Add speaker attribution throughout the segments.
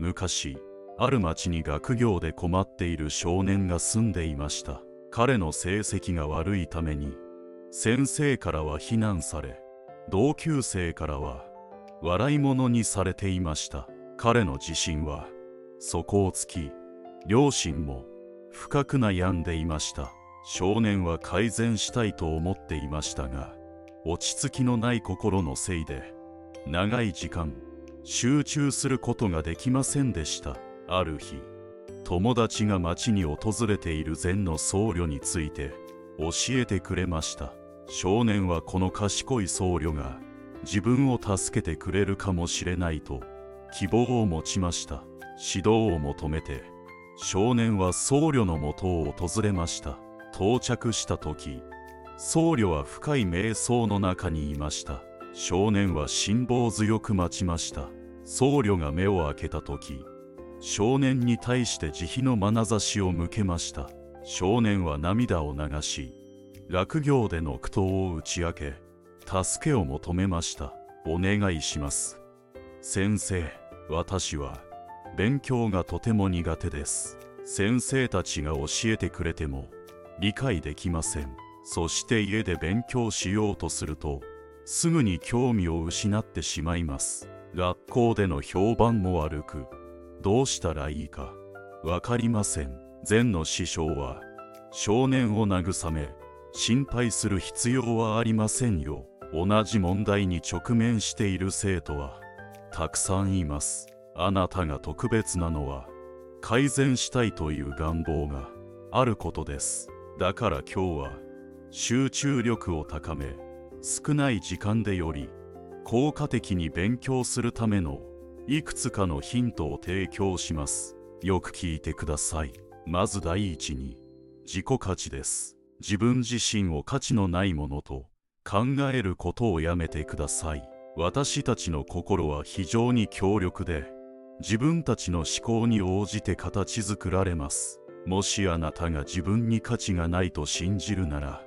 Speaker 1: 昔ある町に学業で困っている少年が住んでいました。彼の成績が悪いために先生からは非難され同級生からは笑い物にされていました。彼の自信は底をつき両親も深く悩んでいました。少年は改善したいと思っていましたが落ち着きのない心のせいで長い時間集中することができませんでした。ある日友達が町に訪れている禅の僧侶について教えてくれました。少年はこの賢い僧侶が自分を助けてくれるかもしれないと希望を持ちました。指導を求めて少年は僧侶のもとを訪れました。到着した時僧侶は深い瞑想の中にいました。少年は辛抱強く待ちました。僧侶が目を開けた時少年に対して慈悲の眼差しを向けました。少年は涙を流し落行での苦闘を打ち明け助けを求めました。お願いします。先生私は勉強がとても苦手です。先生たちが教えてくれても理解できません。そして家で勉強しようとするとすぐに興味を失ってしまいます。学校での評判も悪くどうしたらいいかわかりません。禅の師匠は少年を慰め心配する必要はありませんよ。同じ問題に直面している生徒はたくさんいます。あなたが特別なのは改善したいという願望があることです。だから今日は集中力を高め少ない時間でより効果的に勉強するためのいくつかのヒントを提供します。よく聞いてください。まず第一に自己価値です。自分自身を価値のないものと考えることをやめてください。私たちの心は非常に強力で自分たちの思考に応じて形作られます。もしあなたが自分に価値がないと信じるなら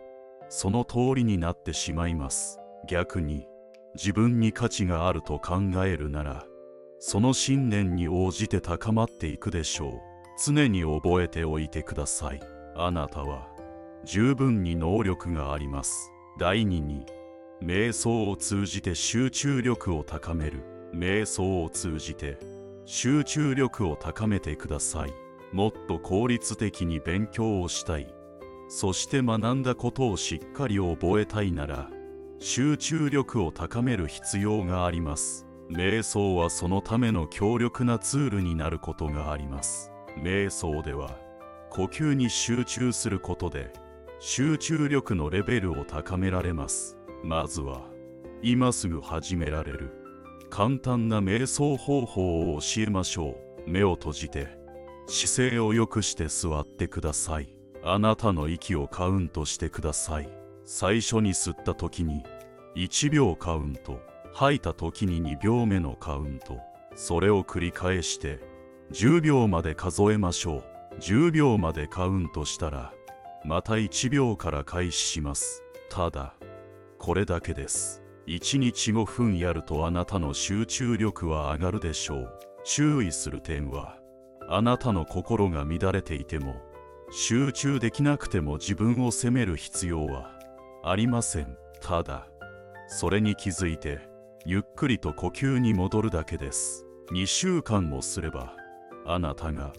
Speaker 1: その通りになってしまいます。逆に自分に価値があると考えるならその信念に応じて高まっていくでしょう。常に覚えておいてください。あなたは十分に能力があります。第二に瞑想を通じて集中力を高める。瞑想を通じて集中力を高めてください。もっと効率的に勉強をしたい。そして学んだことをしっかり覚えたいなら集中力を高める必要があります。瞑想はそのための強力なツールになることがあります。瞑想では呼吸に集中することで集中力のレベルを高められます。まずは今すぐ始められる。簡単な瞑想方法を教えましょう。目を閉じて姿勢を良くして座ってください。あなたの息をカウントしてください。最初に吸った時に1秒カウント。吐いた時に2秒目のカウント。それを繰り返して10秒まで数えましょう。10秒までカウントしたらまた1秒から開始します。ただこれだけです。1日5分やるとあなたの集中力は上がるでしょう。注意する点はあなたの心が乱れていても集中できなくても自分を責める必要はありません。ただそれに気づいてゆっくりと呼吸に戻るだけです。2週間もすればあなたが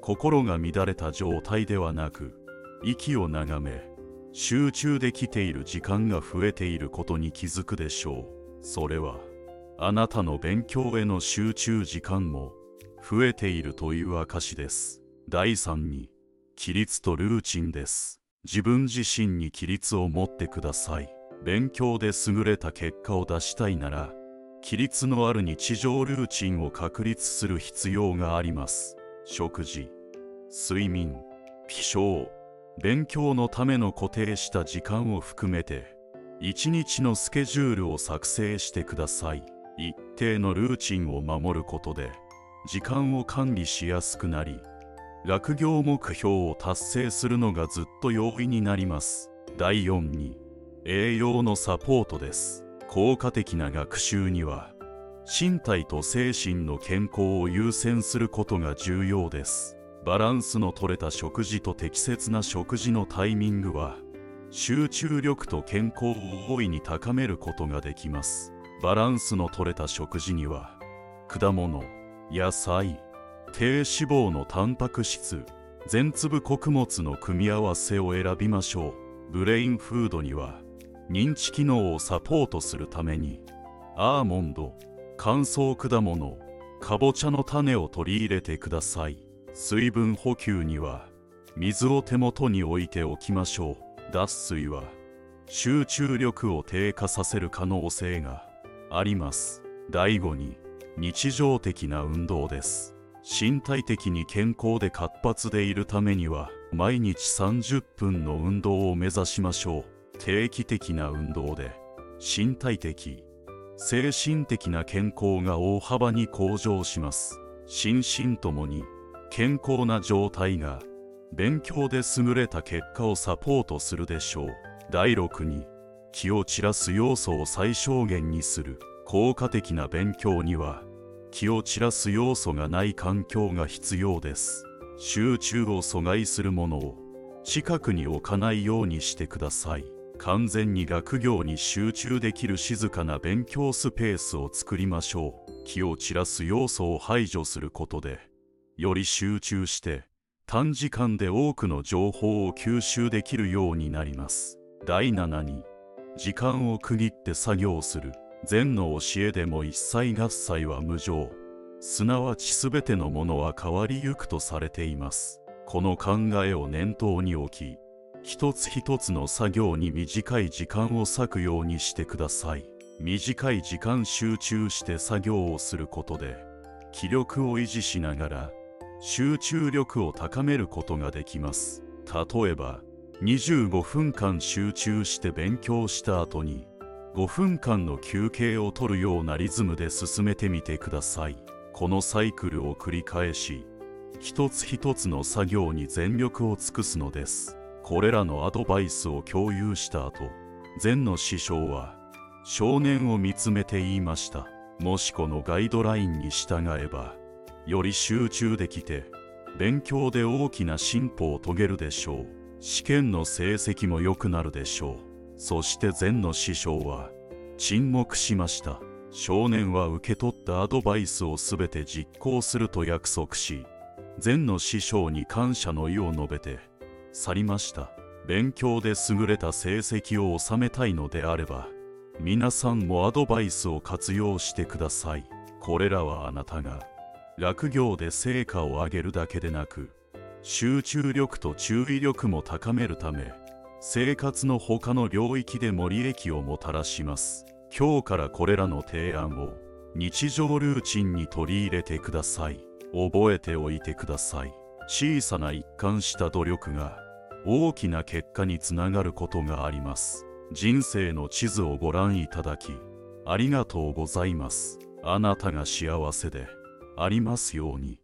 Speaker 1: 心が乱れた状態ではなく息を眺め集中できている時間が増えていることに気づくでしょう。それはあなたの勉強への集中時間も増えているという証です。第3に規律とルーチンです。自分自身に規律を持ってください。勉強で優れた結果を出したいなら規律のある日常ルーチンを確立する必要があります。食事睡眠起床勉強のための固定した時間を含めて一日のスケジュールを作成してください。一定のルーチンを守ることで時間を管理しやすくなり学業目標を達成するのがずっと容易になります。第4に栄養のサポートです。効果的な学習には身体と精神の健康を優先することが重要です。バランスの取れた食事と適切な食事のタイミングは集中力と健康を大いに高めることができます。バランスの取れた食事には果物野菜低脂肪のタンパク質全粒穀物の組み合わせを選びましょう。ブレインフードには認知機能をサポートするためにアーモンド乾燥果物かぼちゃの種を取り入れてください。水分補給には水を手元に置いておきましょう。脱水は集中力を低下させる可能性があります。第5に日常的な運動です。身体的に健康で活発でいるためには毎日30分の運動を目指しましょう。定期的な運動で身体的精神的な健康が大幅に向上します。心身ともに健康な状態が勉強で優れた結果をサポートするでしょう。第6に気を散らす要素を最小限にする。効果的な勉強には気を散らす要素がない環境が必要です。集中を阻害するものを近くに置かないようにしてください。完全に学業に集中できる静かな勉強スペースを作りましょう。気を散らす要素を排除することでより集中して短時間で多くの情報を吸収できるようになります。第7に時間を区切って作業する。禅の教えでも一切合切は無常。すなわち全てのものは変わりゆくとされています。この考えを念頭に置き一つ一つの作業に短い時間を割くようにしてください。短い時間集中して作業をすることで気力を維持しながら集中力を高めることができます。例えば25分間集中して勉強した後に5分間の休憩を取るようなリズムで進めてみてください。このサイクルを繰り返し一つ一つの作業に全力を尽くすのです。これらのアドバイスを共有した後禅の師匠は少年を見つめて言いました。もしこのガイドラインに従えばより集中できて勉強で大きな進歩を遂げるでしょう。試験の成績も良くなるでしょう。そして禅の師匠は沈黙しました。少年は受け取ったアドバイスを全て実行すると約束し禅の師匠に感謝の意を述べて去りました。勉強で優れた成績を収めたいのであれば皆さんもアドバイスを活用してください。これらはあなたが学業で成果を上げるだけでなく集中力と注意力も高めるため生活の他の領域でも利益をもたらします。今日からこれらの提案を日常ルーチンに取り入れてください。覚えておいてください。小さな一貫した努力が大きな結果につながることがあります。人生の地図をご覧いただきありがとうございます。あなたが幸せでありますように。